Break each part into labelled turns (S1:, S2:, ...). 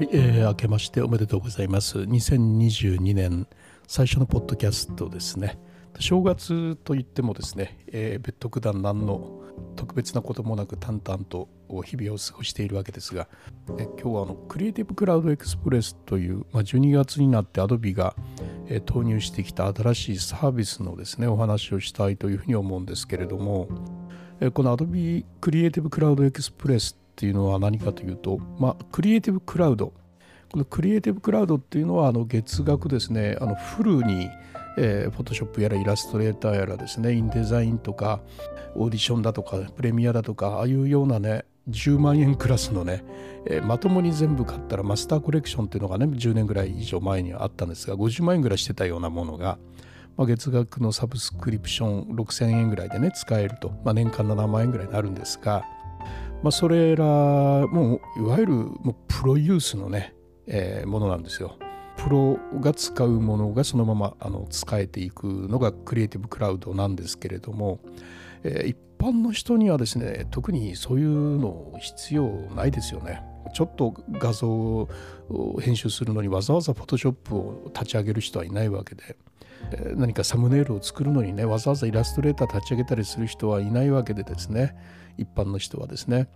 S1: はい、えー、明けましておめでとうございます。2022年最初のポッドキャストですね。正月といってもですね、えー、別特段何の特別なこともなく淡々と日々を過ごしているわけですが、え今日はあのクリエイティブクラウドエクスプレスという、まあ、12月になって Adobe が、えー、投入してきた新しいサービスのですねお話をしたいというふうに思うんですけれども、えー、この Adobe クリエイティブクラウドエクスプレスっていうのは何かというと、まあ、クリエイティブクラウドこのクリエイティブクラウドっていうのはあの月額ですね。あのフルにえー、フォトショップやらイラストレーターやらですね。インデザインとかオーディションだとかプレミアだとかああいうようなね10万円クラスのね、えー、まともに全部買ったらマスターコレクションっていうのがね10年ぐらい以上前にあったんですが50万円ぐらいしてたようなものが、まあ、月額のサブスクリプション6000円ぐらいでね使えると、まあ、年間7万円ぐらいになるんですがまあ、それらもういわゆるもうプロユースのね、えー、ものなんですよ。プロが使うものがそのままあの使えていくのがクリエイティブクラウドなんですけれども、えー、一般の人にはですね特にそういうの必要ないですよね。ちょっと画像を編集するのにわざわざフォトショップを立ち上げる人はいないわけで何かサムネイルを作るのにねわざわざイラストレーター立ち上げたりする人はいないわけでですね。一般の人はですね。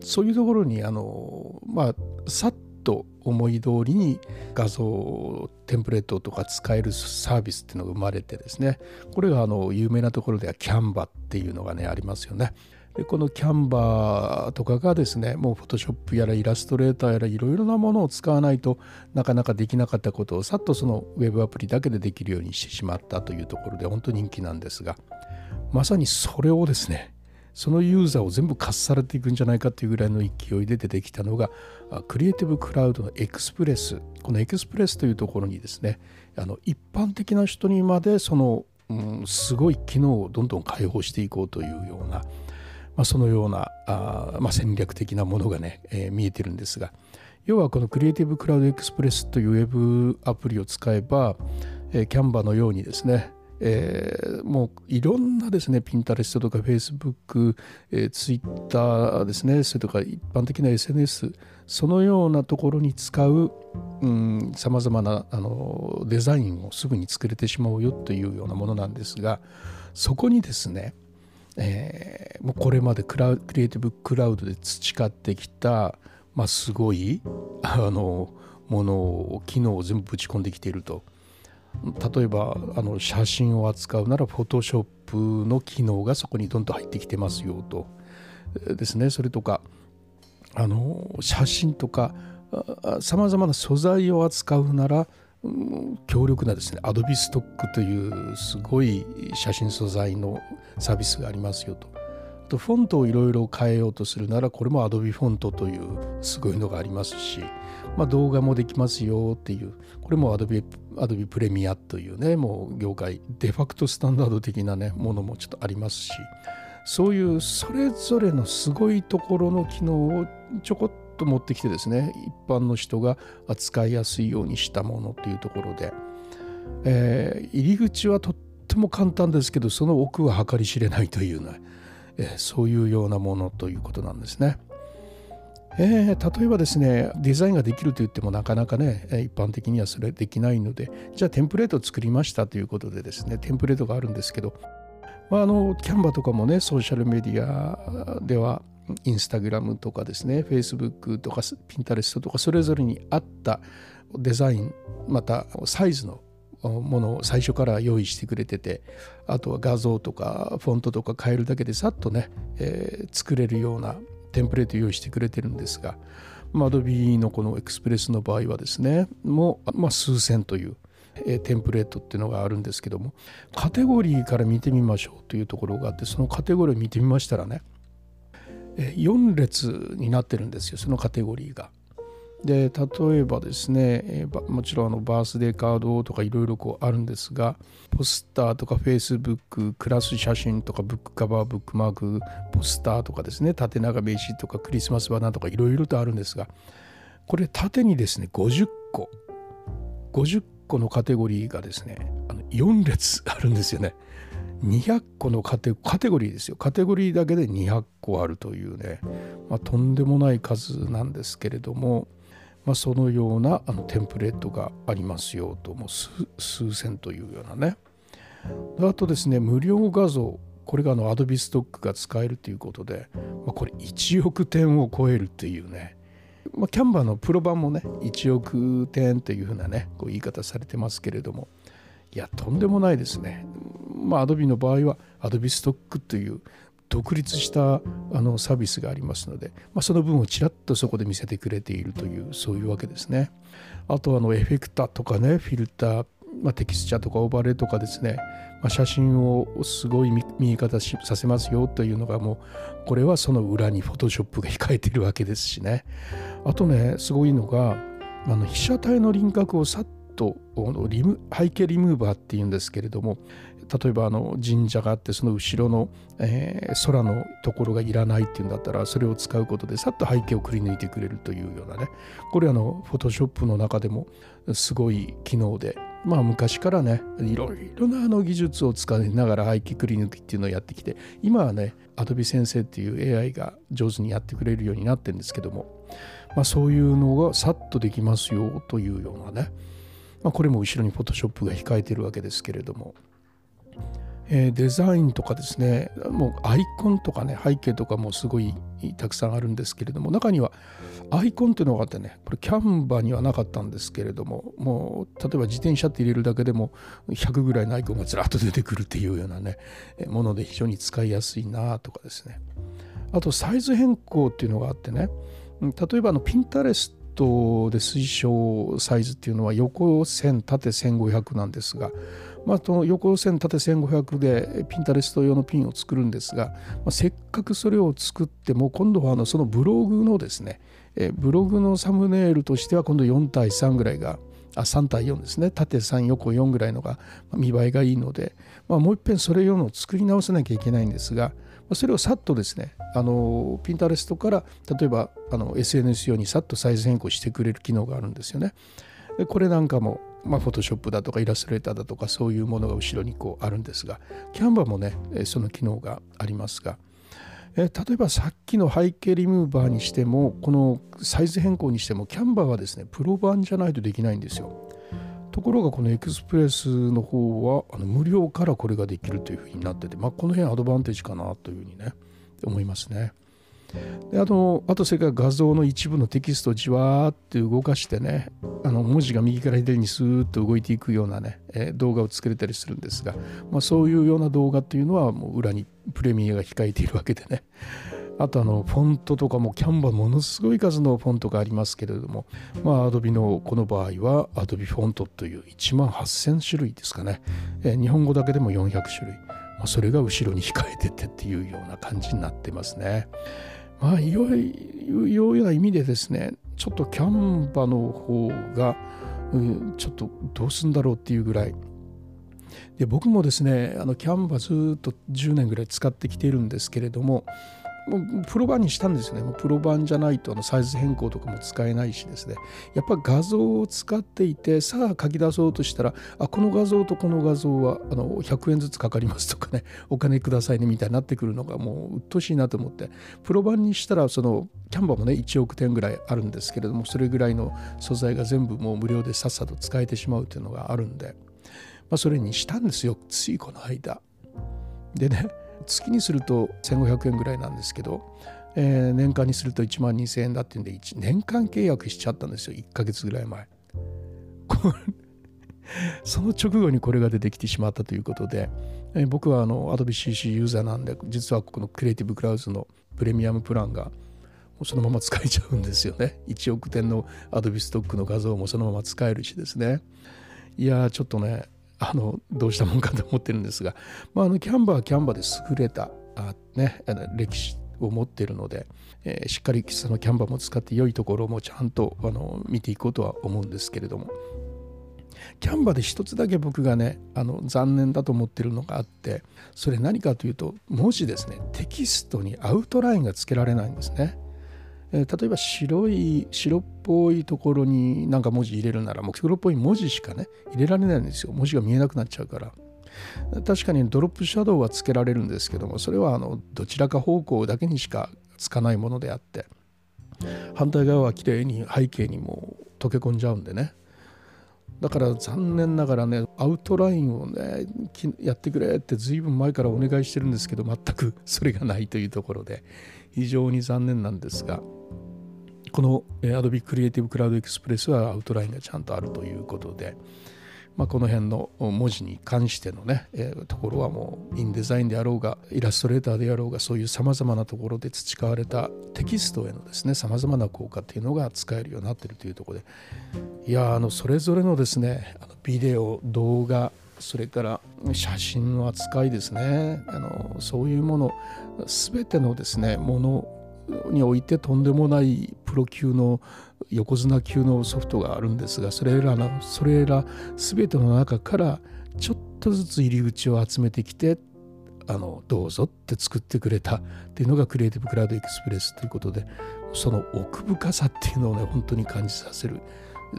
S1: そういうところにあのまあさっと思い通りに画像テンプレートとか使えるサービスっていうのが生まれてですね。これがあの有名なところではキャンバっていうのがねありますよね。でこのキャンバーとかがですねもうフォトショップやらイラストレーターやらいろいろなものを使わないとなかなかできなかったことをさっとそのウェブアプリだけでできるようにしてしまったというところで本当に人気なんですがまさにそれをですねそのユーザーを全部かっされていくんじゃないかっていうぐらいの勢いで出てきたのがクリエイティブクラウドのエクスプレス。このエクスプレスというところにですねあの一般的な人にまでその、うん、すごい機能をどんどん開放していこうというような、まあ、そのようなあ、まあ、戦略的なものがね、えー、見えてるんですが要はこのクリエイティブクラウドエクスプレスというウェブアプリを使えば、えー、キャンバのようにですねえー、もういろんなですね、ピンタレストとかフェイスブック、えー、ツイッターですね、それとか一般的な SNS、そのようなところに使うさまざまなあのデザインをすぐに作れてしまうよというようなものなんですが、そこにですね、えー、もうこれまでクラクリエイティブクラウドで培ってきた、まあ、すごいあのものを機能を全部ぶち込んできていると。例えばあの写真を扱うならフォトショップの機能がそこにどんどん入ってきてますよとですねそれとかあの写真とかさまざまな素材を扱うなら強力なですね Adobe ストックというすごい写真素材のサービスがありますよと。とフォントをいろいろ変えようとするならこれも Adobe フォントというすごいのがありますし、まあ、動画もできますよっていうこれも Adobe, Adobe プレミアというねもう業界デファクトスタンダード的なねものもちょっとありますしそういうそれぞれのすごいところの機能をちょこっとと持ってきてですね一般の人が扱いやすいようにしたものというところで、えー、入り口はとっても簡単ですけどその奥は計り知れないというねえそういうようなものということなんですね。えー、例えばですねデザインができると言ってもなかなかね一般的にはそれできないのでじゃあテンプレートを作りましたということでですねテンプレートがあるんですけど、まあ、あのキャンバとかもねソーシャルメディアではインスタグラムとかですねフェイスブックとかピンタレストとかそれぞれに合ったデザインまたサイズのものを最初から用意してくれててあとは画像とかフォントとか変えるだけでさっとね、えー、作れるようなテンプレート用意してくれてるんですが、まあ、Adobe のこのエクスプレスの場合はですねもう、まあ、数千という、えー、テンプレートっていうのがあるんですけどもカテゴリーから見てみましょうというところがあってそのカテゴリーを見てみましたらね4列になってるんですよそのカテゴリーが。で例えばですね、もちろんあのバースデーカードとかいろいろこうあるんですがポスターとかフェイスブッククラス写真とかブックカバーブックマークポスターとかですね縦長名刺とかクリスマスバナーとかいろいろとあるんですがこれ縦にですね50個50個のカテゴリーがですねあの4列あるんですよね。200個のカテゴリーですよ。カテゴリーだけで200個あるというね、まあ、とんでもない数なんですけれどもまあ、そのようなあのテンプレートがありますよともう数千というようなね。あとですね無料画像これがあの Adobe ストックが使えるということで、まあ、これ1億点を超えるっていうね。まあ、キャンバーのプロ版もね1億点というふうなねこう言い方されてますけれども。いやとんでもないですね。まあ Adobe の場合は Adobe ストックという独立したあのサービスがありますので、まあ、その分をちらっとそこで見せてくれているというそういうわけですね。あとあのエフェクターとかねフィルター、まあ、テキスチャーとかオーバーレイとかですね、まあ、写真をすごい見え方させますよというのがもうこれはその裏にフォトショップが控えているわけですしねあとねすごいのがあの被写体の輪郭をさっとリム背景リムーバーっていうんですけれども例えばあの神社があってその後ろの、えー、空のところがいらないっていうんだったらそれを使うことでさっと背景をくり抜いてくれるというようなね。これあのフォトショップの中でもすごい機能でまあ昔からねいろいろなあの技術を使いながら背景くり抜きっていうのをやってきて今はね Adobe 先生っていう AI が上手にやってくれるようになってるんですけども、まあ、そういうのがさっとできますよというようなね、まあ、これも後ろに Photoshop が控えてるわけですけれども。えー、デザインとかですねもうアイコンとかね背景とかもすごいたくさんあるんですけれども中にはアイコンっていうのがあってねこれキャンバにはなかったんですけれどももう例えば自転車って入れるだけでも100ぐらいのアイコンがずらっと出てくるっていうようなねもので非常に使いやすいなとかですね。あとサイズ変更っていうのがあってね例えばあのピンタレストで推奨サイズっていうのは横線縦1500なんですがまあ、の横線縦1500でピンタレスト用のピンを作るんですが、まあ、せっかくそれを作っても今度はあのそのブログのですねえブログのサムネイルとしては今度4対3ぐらいがあ3対4ですね縦3横4ぐらいのが見栄えがいいので、まあ、もう一遍それ用のを作り直さなきゃいけないんですがそれをさっとですねあのピンタレストから例えばあの SNS 用にさっとサイズ変更してくれる機能があるんですよね。でこれなんかもまあ、フォトショップだとかイラストレーターだとかそういうものが後ろにこうあるんですがキャンバーもねその機能がありますがえ例えばさっきの背景リムーバーにしてもこのサイズ変更にしてもキャンバーはですねプロ版じゃないとできないんですよところがこのエクスプレスの方はあの無料からこれができるというふうになってて、まあ、この辺アドバンテージかなというふうにね思いますね。であとあとそれから画像の一部のテキストをじわーって動かしてねあの文字が右から左にスーッと動いていくようなね、え、動画を作れたりするんですが、まあ、そういうような動画っていうのはもう裏にプレミアが控えているわけでね。あとあのフォントとかもキャンバーものすごい数のフォントがありますけれどもまあ Adobe のこの場合は Adobe フォントという1万8000種類ですかね、え、日本語だけでも400種類、まあ、それが後ろに控えててっていうような感じになってますね。まあいよいような意味でですねちょっとキャンバの方が、うん、ちょっとどうすんだろうっていうぐらいで僕もですねあのキャンバずっと10年ぐらい使ってきているんですけれどももうプロ版にしたんですよね。もうプロ版じゃないとあのサイズ変更とかも使えないしですね。やっぱ画像を使っていて、さあ書き出そうとしたら、あ、この画像とこの画像はあの100円ずつかかりますとかね、お金くださいねみたいになってくるのがもう鬱陶しいなと思って、プロ版にしたらそのキャンバーもね1億点ぐらいあるんですけれども、それぐらいの素材が全部もう無料でさっさと使えてしまうというのがあるんで、まあ、それにしたんですよ、ついこの間。でね、月にすると1500円ぐらいなんですけど、えー、年間にすると1万2000円だっていうんで年間契約しちゃったんですよ。1ヶ月ぐらい前。その直後にこれが出てきてしまったということで、えー、僕はあの AdobeCC ユーザーなんで実はこのクリエイティブクラウズのプレミアムプランがそのまま使えちゃうんですよね。1億点の Adobe ストックの画像もそのまま使えるしですね。いやちょっとねあのどうしたもんかと思ってるんですが、まあ、あのキャンバーはキャンバーで優れたあ、ね、あの歴史を持ってるので、えー、しっかりそのキャンバーも使って良いところもちゃんとあの見ていこうとは思うんですけれどもキャンバーで一つだけ僕がねあの残念だと思ってるのがあってそれ何かというと文字ですねテキストにアウトラインがつけられないんですね。えー、例えば白い白っぽいところになんか文字入れるならもう黒っぽい文字しかね入れられないんですよ。文字が見えなくなっちゃうから。確かにドロップシャドウはつけられるんですけどもそれはあのどちらか方向だけにしかつかないものであって反対側は綺麗に背景にも溶け込んじゃうんでね。だから残念ながらねアウトラインをねやってくれって随分前からお願いしてるんですけど全く それがないというところで非常に残念なんですがこの Adobe Creative Cloud Express はアウトラインがちゃんとあるということで、まあ、この辺の文字に関してのね、えー、ところはもうインデザインであろうがイラストレーターであろうがそういうさまざまなところで培われたテキストへのですねさまざまな効果っていうのが使えるようになってるというところでいやあのそれぞれのですねあのビデオ動画それから写真の扱いですねあのそういうもの全てのですねものにおいてとんでもないプロ級の横綱級のソフトがあるんですがそれらのそれら全ての中からちょっとずつ入り口を集めてきてあのどうぞって作ってくれたっていうのがクリエイティブクラウドエクスプレスということでその奥深さっていうのをね本当に感じさせる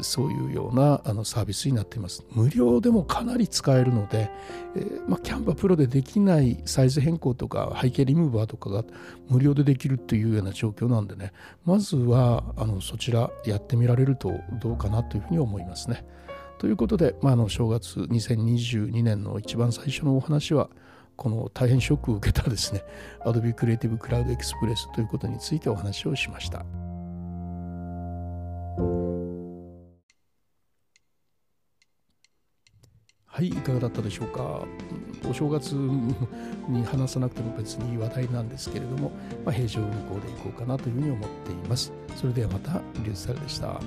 S1: そういうようなあのサービスになっています。無料でもかなり使えるので、えー、まあ、キャンバプロでできないサイズ変更とか背景リムーバーとかが無料でできるというような状況なんでね、まずはあのそちらやってみられるとどうかなというふうに思いますね。ということで、まあ、あの正月2022年の一番最初のお話は、この大変ショックを受けたですね、Adobe Creative Cloud Express ということについてお話をしました。はいいかがだったでしょうか。お正月に話さなくても別にいい話題なんですけれども、まあ、平常運行でいこうかなというふうに思っています。それではまたリュウサルでした。